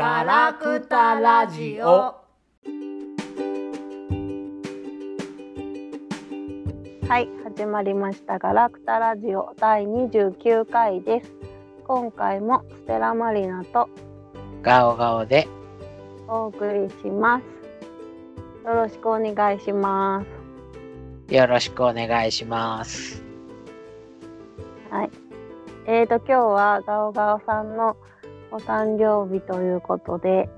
ガラクタラジオ。はい、始まりましたガラクタラジオ第29回です。今回もステラマリナとガオガオでお送りします。よろしくお願いします。よろしくお願いします。はい。えーと今日はガオガオさんのお誕生日ということで、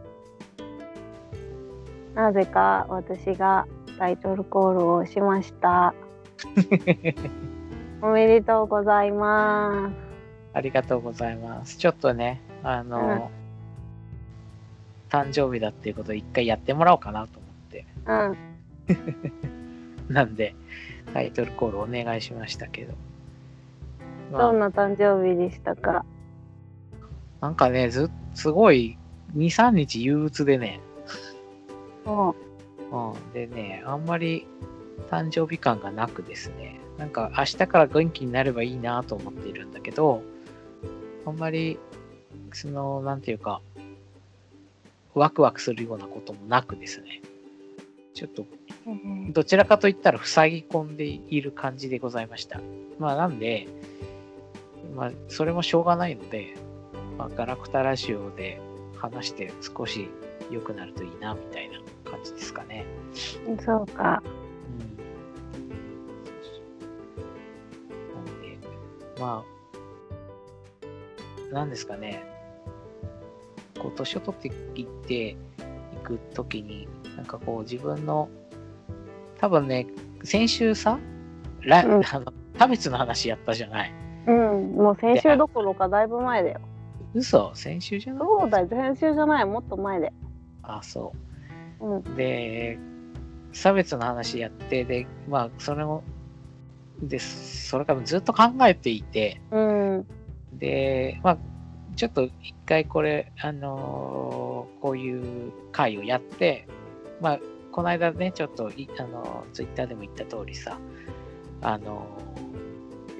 なぜか私がタイトルコールをしました。おめでとうございます。ありがとうございます。ちょっとね、あの、誕生日だっていうことを一回やってもらおうかなと思って。うん。なんで、タイトルコールお願いしましたけど。まあどんな誕生日でしたか？なんかね、ずすごい、2、3日憂鬱でね、おうん、でね、あんまり誕生日感がなくですね、なんか明日から元気になればいいなと思っているんだけど、あんまり、その、なんていうか、ワクワクするようなこともなくですね、ちょっと、どちらかといったら塞ぎ込んでいる感じでございました。まあなんで、まあそれもしょうがないので、まあ、ガラクタラジオで話して少し良くなるといいなみたいな感じですかね。そうか。なんで、まあ、なんですかね、こう、年を取っていっていくときに、なんかこう、自分の、多分ね、先週さ、ラうんあのキャベツの話やったじゃない。うん、もう先週どころかだいぶ前だよ。嘘先週じゃない？そうだよ、先週じゃない、もっと前で。あ、そう。うん、で、差別の話やって、で、まあ、それも、で、それからずっと考えていて、うん、で、まあ、ちょっと一回これ、あのーこういう会をやって、まあ、この間ね、ちょっとい、あのツイッターでも言った通りさ、あのー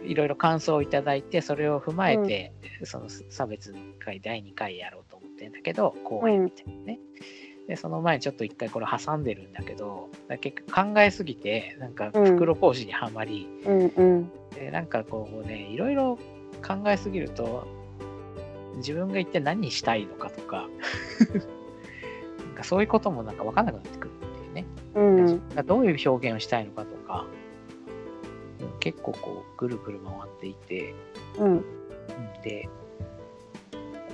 いろいろ感想をいただいて、それを踏まえて、その差別の会第2回やろうと思ってんだけど、公演みたいなね。で、その前にちょっと一回これ挟んでるんだけど、だ結局考えすぎて、なんかうん。袋小路にはまり、うん、うん、でなんかこうねいろいろ考えすぎると自分が一体何したいのかとか なんかそういうこともなんか分かんなくなってくるっていうね、うん、どういう表現をしたいのかとか結構こうぐるぐる回っていてうん、うんで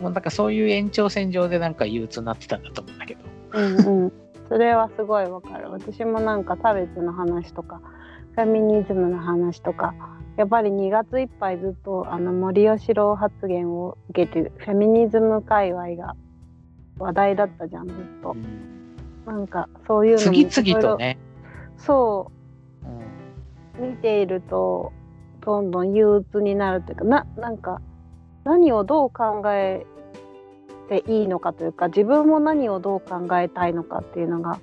もうなんかそういう延長線上でなんか憂鬱になってたんだと思うんだけどうん、うん。それはすごいわかる。私もなんか差別の話とか、フェミニズムの話とか、やっぱり2月いっぱいずっとあの森喜朗発言を受けて、フェミニズム界隈が話題だったじゃん、ずっと。なんかそういうのも次々とね、そう見ているとどんどん憂鬱になるというかななんか何をどう考えていいのかというか自分も何をどう考えたいのかっていうのが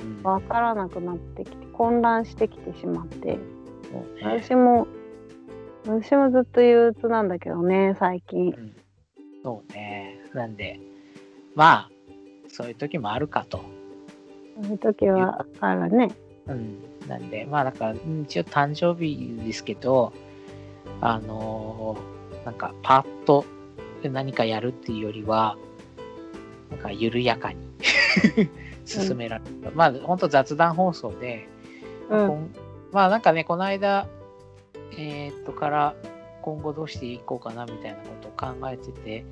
うん。分からなくなってきて混乱してきてしまってそうね。私も私もずっと憂鬱なんだけどね最近。うん。そうね。なんでまあそういう時もあるかと。そういう時はあるね。うん、なんで、まあだから、うん一応誕生日ですけど、あのーなんかパッと何かやるっていうよりは、なんか緩やかに 進められる。まあ本当雑談放送で、うんまあなんかね、この間、えーっとから今後どうしていこうかなみたいなことを考えてて、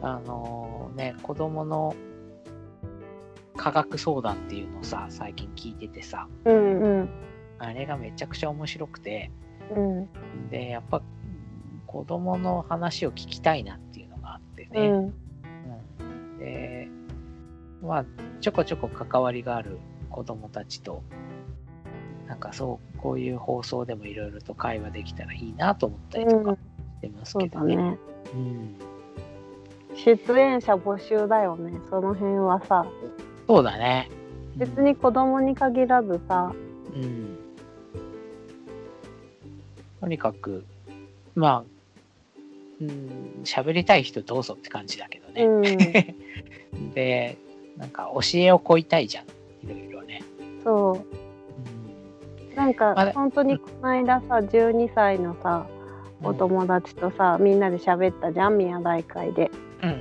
あのーね、子供の科学相談っていうのをさ、最近聞いててさ、うんうん。あれがめちゃくちゃ面白くて、うん。で、やっぱ子供の話を聞きたいなっていうのがあってね。うん。うん。で、まあ、ちょこちょこ関わりがある子供たちと、なんかそう、こういう放送でもいろいろと会話できたらいいなと思ったりとかしてますけどね。うん、出演者募集だよね。その辺はさそうだね。別に子供に限らずさうん。とにかく、まあ、うん、喋りたい人どうぞって感じだけどね。うん、で、なんか教えをこいたいじゃん。いろいろね。そううんなんか本当にこの間さ12歳のさお友達とさみんなで喋ったじゃん宮大会でうんうん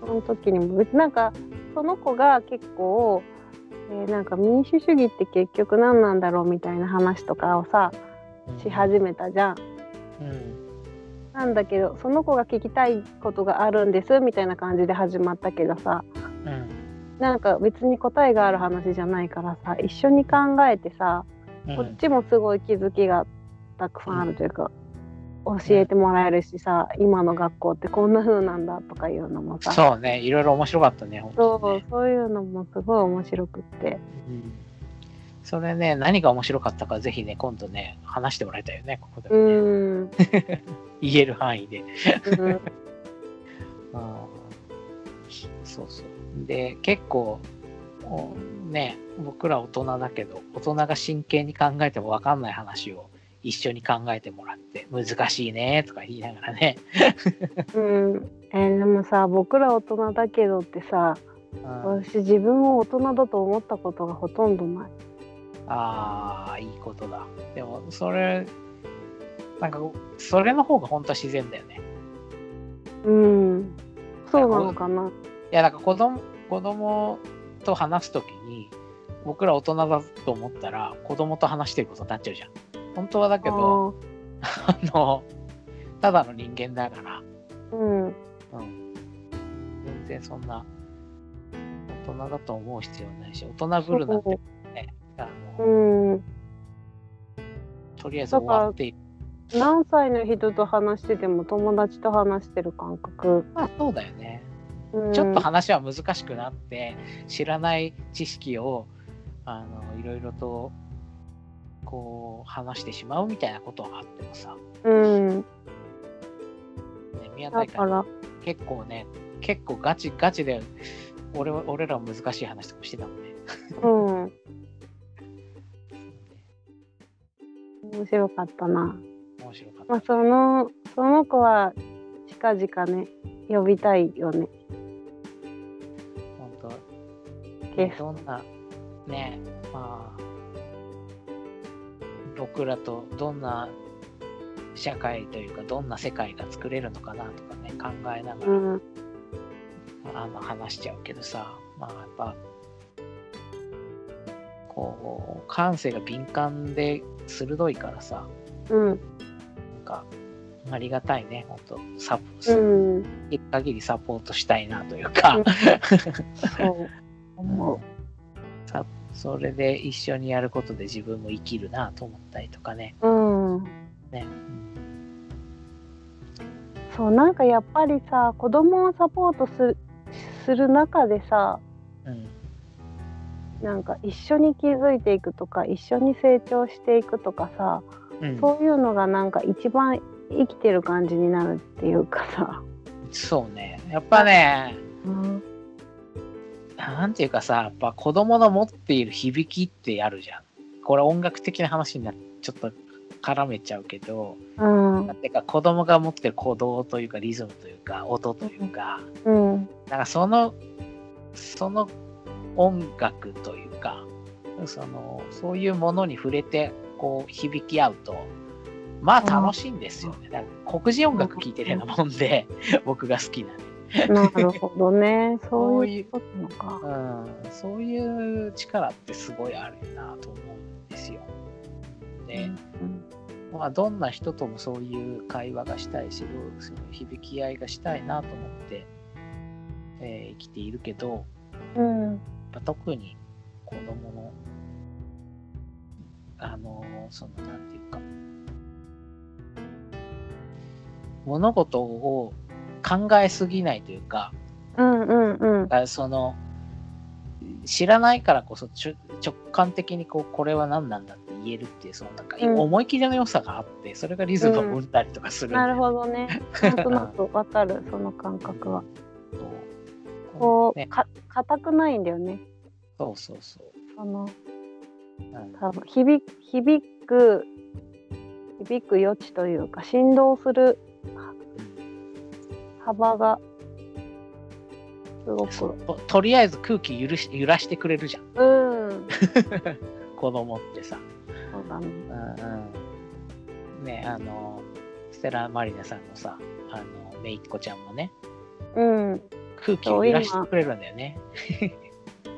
その時にもなんかその子が結構、えーなんか民主主義って結局何なんだろうみたいな話とかをさうん。し始めたじゃん。うん。なんだけどその子が聞きたいことがあるんですみたいな感じで始まったけどさうん。なんか別に答えがある話じゃないからさ一緒に考えてさうんこっちもすごい気づきがたくさんあるというか、教えてもらえるしさ今の学校ってこんな風なんだとかいうのもさ。そうね、いろいろ面白かったね、本そう当にね。そういうのもすごい面白くって。うん。それね、何が面白かったか、ぜひね、今度ね、話してもらいたいよね、ここでうもね、言える範囲で。うん。うん。そうそう。で、結構、おね、僕ら大人だけど、大人が真剣に考えても分かんない話を一緒に考えてもらって、難しいねとか言いながらね。うんえーでもさ僕ら大人だけどってさうん私自分を大人だと思ったことがほとんどない。ああ、いいことだ。でも、それ、なんか、それの方が本当は自然だよね。うんそうなのかな。いや、だから子供、子供と話すときに、僕ら大人だと思ったら、子供と話してることになっちゃうじゃん。本当はだけど、あの、ただの人間だから、うんうん。全然そんな、大人だと思う必要ないし、大人ぶるなんてね、あの、うんとりあえず終わっている。何歳の人と話してても友達と話してる感覚。まあ、そうだよね。うんちょっと話は難しくなって、知らない知識を、あの、いろいろと、こう、話してしまうみたいなことはあってもさ、うんね、宮だ大会から結構ね、結構ガチガチで、俺は俺らは難しい話とかしてたもんね。うん面白かったな。面白かった。まあそのその子は近々ね呼びたいよね。本当どんな、ね、まあ、僕らとどんな社会というか、どんな世界が作れるのかなとかね、考えながら、うん。あの話しちゃうけどさ、まあやっぱ、こう、感性が敏感で鋭いからさ、うん。なんか、ありがたいね、本当サポ、うん。できる限りサポートしたいなというか、そう思う。さそれで一緒にやることで自分も生きるなと思ったりとかね。うんねそうなんかやっぱりさ子供をサポートするする中でさうんなんか一緒に気づいていくとか一緒に成長していくとかさ、うんそういうのがなんか一番生きてる感じになるっていうかさ。そうね。やっぱね、うんなんていうかさ、やっぱ子供の持っている響きってあるじゃん。これ音楽的な話になっちょっと絡めちゃうけど、うんなんていうか子供が持ってる鼓動というかリズムというか音というか、うんなんかその、その音楽というか、その、そういうものに触れて、こう、響き合うと、まあ楽しいんですよね。だから黒人音楽聴いてるようなもんで、僕が好きなね。なるほどねそそうういいううことなのか。うん、そういう力ってすごいあるなと思うんですよ。で、うんまあ、どんな人ともそういう会話がしたいし、その響き合いがしたいなと思って、えー生きているけど、うん特に子供の、あの、その、なんていうか、物事を考えすぎないというか、うんうんうんあその、知らないからこそちょ直感的にこうこれは何なんだって言えるっていうそのなんかうん思い切りの良さがあって、それがリズムを生んだりとかするんだなるほどね。なんとなくわかるその感覚は。そうね、こうか硬くないんだよね。そうそうそう。そのうん多分響響く響く余地というか振動する幅がすごくととりあえず空気揺るし揺らしてくれるじゃん。うん 子供ってさ。そうだねうんうん。ね、あの、ステラ・マリナさんのさ、あの、めいっ子ちゃんもね、うん空気を揺らしてくれるんだよね。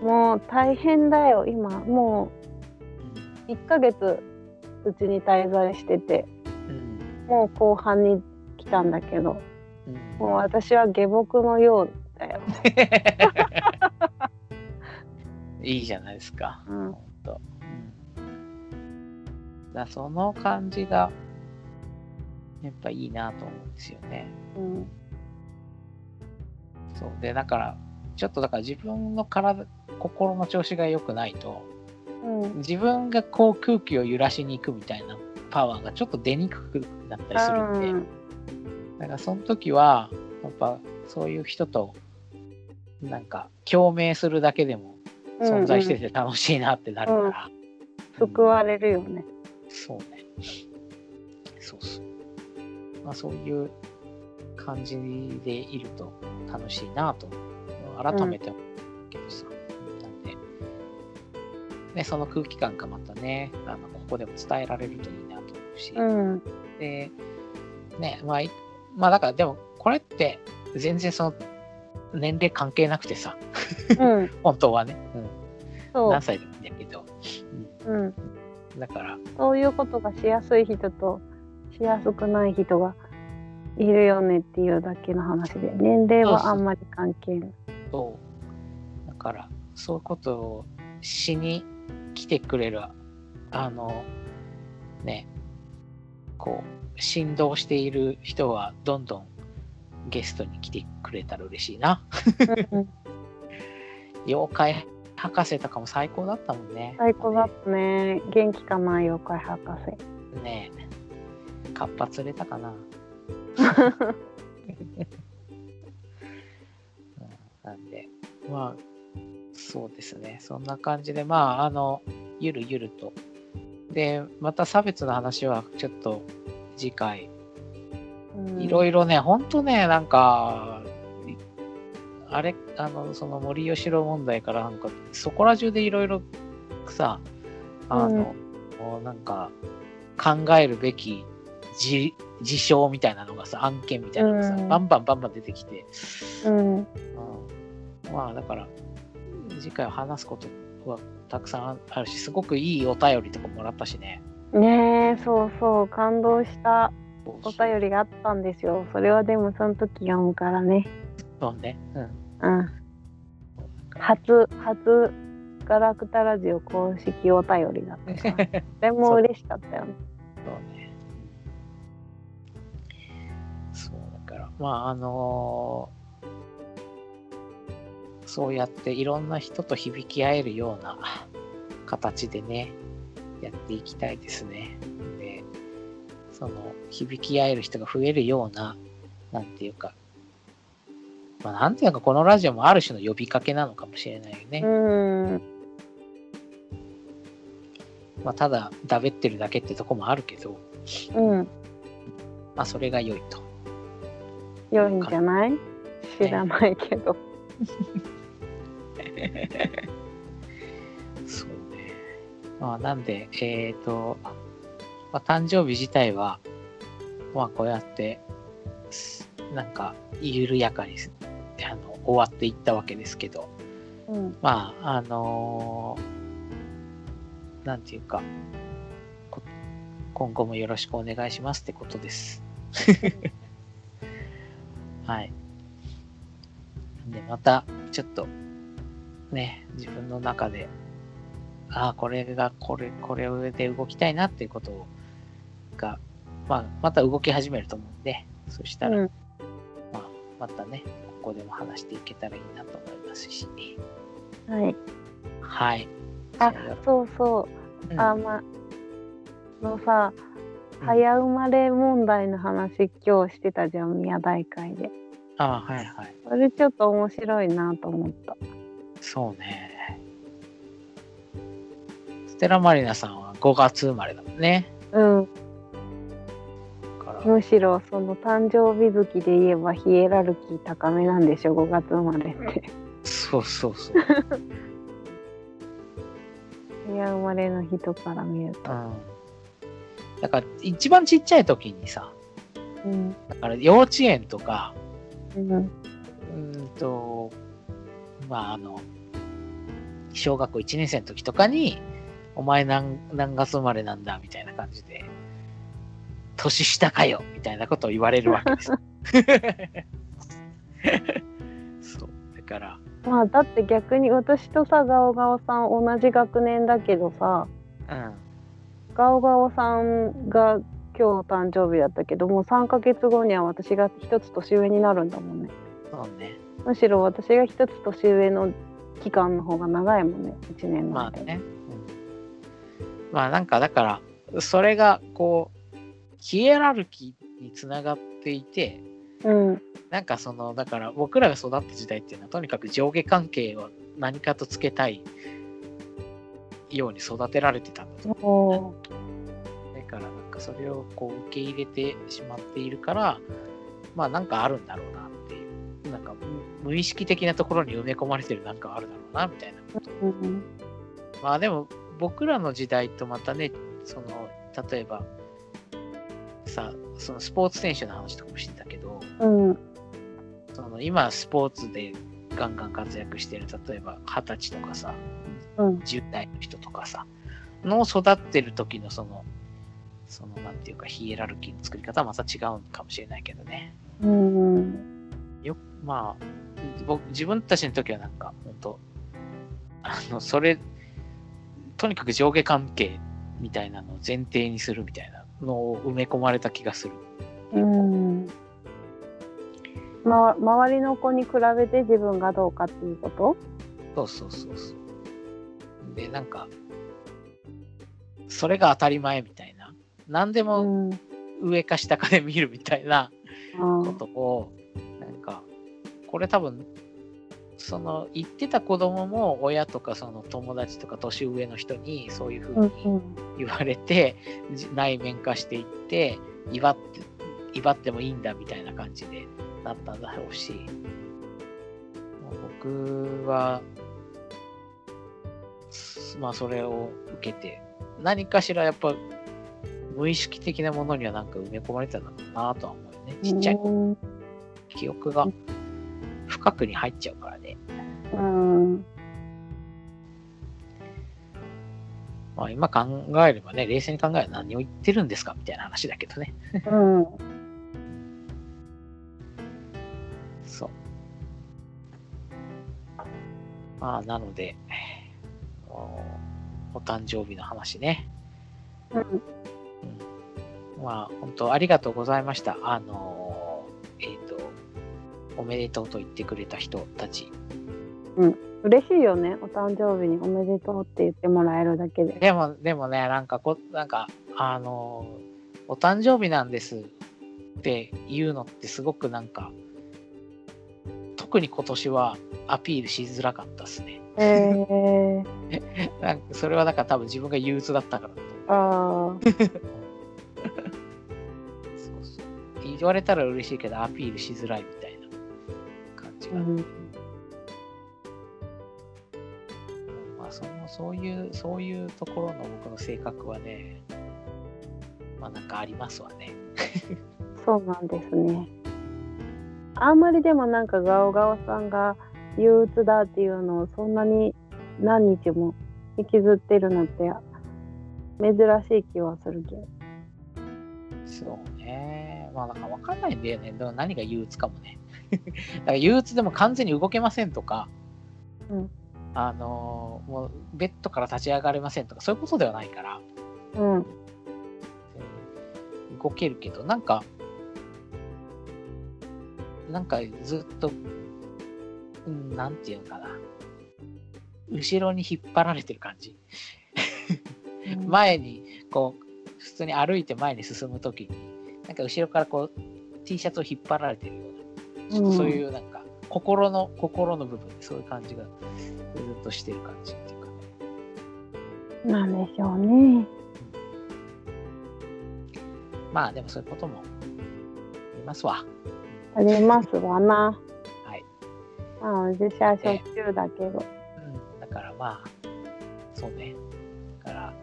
もう大変だよ今もう1ヶ月うちに滞在しててうん。もう後半に来たんだけどうん。もう私は下僕のようだよ、いいじゃないですか。うん。だその感じが、やっぱいいなと思うんですよね。うんそう。で、だから、ちょっとだから自分の体、心の調子が良くないと、うん自分がこう空気を揺らしに行くみたいなパワーがちょっと出にくくなったりするんで、うんだからその時は、やっぱそういう人と、なんか共鳴するだけでも存在してて楽しいなってなるから。救われるよねそうね。そうそう。まあそういう感じでいると楽しいなと、改めて思うけどさ。なんで、ね、その空気感がまたね、あのここでも伝えられるといいなと思うし。うんで、ね、まあ、いまあだからでもこれって全然その年齢関係なくてさ、うん。本当はね、う。ん、何歳でもいいんだけど、うん。うん、だから、そういうことがしやすい人としやすくない人がいるよねっていうだけの話で年齢はあんまり関係ない。そう。だから、そういうことをしに来てくれる、あの、ね、こう、振動している人は、どんどんゲストに来てくれたら嬉しいな。うん妖怪博士とかも最高だったもんね。最高だったね。元気かな妖怪博士。ねえ。カッパ釣れたかな。うんなんで、まあ、そうですね。そんな感じで、まあ、あの、ゆるゆると。で、また差別の話はちょっと次回、いろいいろね、ほんとね、なんか、いあれ、あの、その森喜朗問題からなんか、そこら中でいろいろさ、あの、もうなんか、考えるべき事事象みたいなのがさ、案件みたいなのがさ、うん。バンバンバンバン出てきて、うん。うん、まあだから、次回は話すことはたくさんあるし、すごくいいお便りとかもらったしね。ねえそうそう感動したお便りがあったんですよ。それはでもその時読むからね。そうね。うん。うん。初初ガラクタラジオ公式お便りだったから。でも嬉しかったよね。そうね。そうだから、まああのそうやっていろんな人と響き合えるような形でね、やっていきたいですね。で、その響き合える人が増えるような、なんていうか、まあなんていうかこのラジオもある種の呼びかけなのかもしれないよね。うん。まあただだべってるだけってとこもあるけど、うん。まあそれが良いと。良いんじゃない？知らないけど。まあ、なんで、えっ、と、まあ、誕生日自体は、まあ、こうやって、すなんか、緩やかにすあの終わっていったわけですけど、うん。まあ、あのーなんていうか、こ今後もよろしくお願いしますってことです。はい。で、また、ちょっと、ね、自分の中で、ああ、これが、これ、これで動きたいなっていうことが、まあ、また動き始めると思うんで、そしたら、うん。まあ、またね、ここでも話していけたらいいなと思いますし、はい。はい。あそうそう。うんあ、ま、のさ、うん早生まれ問題の話今日してたじゃん、宮大会で。あはいはい。それちょっと面白いなと思った。そうね。ステラマリナさんは5月生まれだもんね。うん。むしろその誕生日月で言えばヒエラルキー高めなんでしょ5月生まれって。そうそうそう。早生まれの人から見ると。うん。だから、一番ちっちゃい時にさ、うんだから幼稚園とか、うんうーんと、まあ、あの、小学校1年生の時とかに、お前何何月生まれなんだみたいな感じで、年下かよみたいなことを言われるわけです。そう。だから、まあだって逆に私とさガオガオさん同じ学年だけどさうん。ガオガオさんが今日誕生日だったけどもう3ヶ月後には私が一つ年上になるんだもんねそうね。むしろ私が一つ年上の期間の方が長いもんね1年の間まあね。うん、まあなんかだから、それがこう、ヒエラルキーにつながっていて、うん。なんかその、だから僕らが育った時代っていうのは、とにかく上下関係を何かとつけたいように育てられてたんだと。思う。だからなんかそれをこう受け入れてしまっているから、まあなんかあるんだろうなっていう、なんか無無意識的なところに埋め込まれてるなんかあるだろうなみたいなこと。うん。まあでも僕らの時代とまたね、その例えばさ、そのスポーツ選手の話とかもしてたけど、うん。その今スポーツでガンガン活躍してる、例えば二十歳とかさ、うん。10代の人とかさ、の育ってる時のその、そのなんていうかヒエラルキーの作り方はまた違うかもしれないけどね。うん。よまあ、僕、自分たちの時はなんか、本当あの、それ、とにかく上下関係みたいなのを前提にするみたいなのを埋め込まれた気がする。うんま、周りの子に比べて自分がどうかっていうこと？そうそうそうそう。で、なんか、それが当たり前みたいな。何でうもん上か下かで見るみたいなあことを、なんか、これ多分、その言ってた子供も親とかその友達とか年上の人にそういうふううんにうん。言われて、じ内面化していって祝って祝ってもいいんだみたいな感じでなったんだろうし。僕はすまあそれを受けて何かしらやっぱ無意識的なものにはなんか埋め込まれてたんだろうなとは思うよね。ちっちゃいうん。記憶が深くに入っちゃうからねうんまあ今考えればね冷静に考えれば何を言ってるんですかみたいな話だけどねうんそう。まあ、なので、おお誕生日の話ね。うんうん、まあ、本当ありがとうございました。あのおめでとうと言ってくれた人たち。嬉しいよね。お誕生日におめでとうって言ってもらえるだけで。でも、でもね、なんかこ、なんか、あのー、お誕生日なんですって言うのってすごくなんか、特に今年はアピールしづらかったですね。えー、なんかそれはだから多分自分が憂鬱だったからあー。そうそう。言われたら嬉しいけどアピールしづらいみたいなうん。まあそのそういうそういうところの僕の性格はねまあなんかありますわね。そうなんですね。あんまりでもなんかガオガオさんが憂鬱だっていうのをそんなに何日も引きずってるのって珍しい気はするけど。そうね。まあなんかわかんないんだよね。でも何が憂鬱かもね だから憂鬱でも完全に動けませんとか、うん。あのーもうベッドから立ち上がれませんとかそういうことではないから。うん。動けるけど、なんか、なんかずっと、うんなんていうのかな。後ろに引っ張られてる感じ。前に、こう、普通に歩いて前に進むときに、なんか後ろからこう、T シャツを引っ張られてるような、ちょっとそういうなんか、心の、心の部分でそういう感じがずっとしてる感じっていうかね。なんでしょうねまあでもそういうこともますわ。ありますわな。はい。まあ、自社初中だけど。うん。だからまあ、そうね。だから、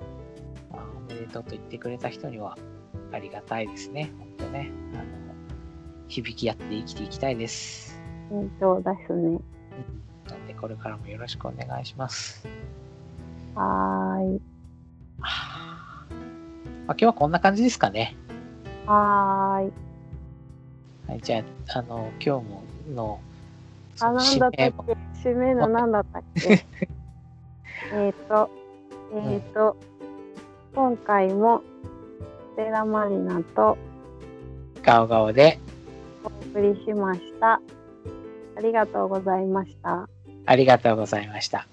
まあ、おめでとうと言ってくれた人にはありがたいですね。本当ね。あの、響き合って生きていきたいです。うんそうですね。なんで、これからもよろしくお願いします。はーい。あまあ、今日はこんな感じですかね。はーい。はい、じゃあ、あの、今日もの、あ、なんだったっけ締めのなんだったっけえっと、えっ、と、今回も、ステラマリナとガオガオで送りしました。ありがとうございました。ありがとうございました。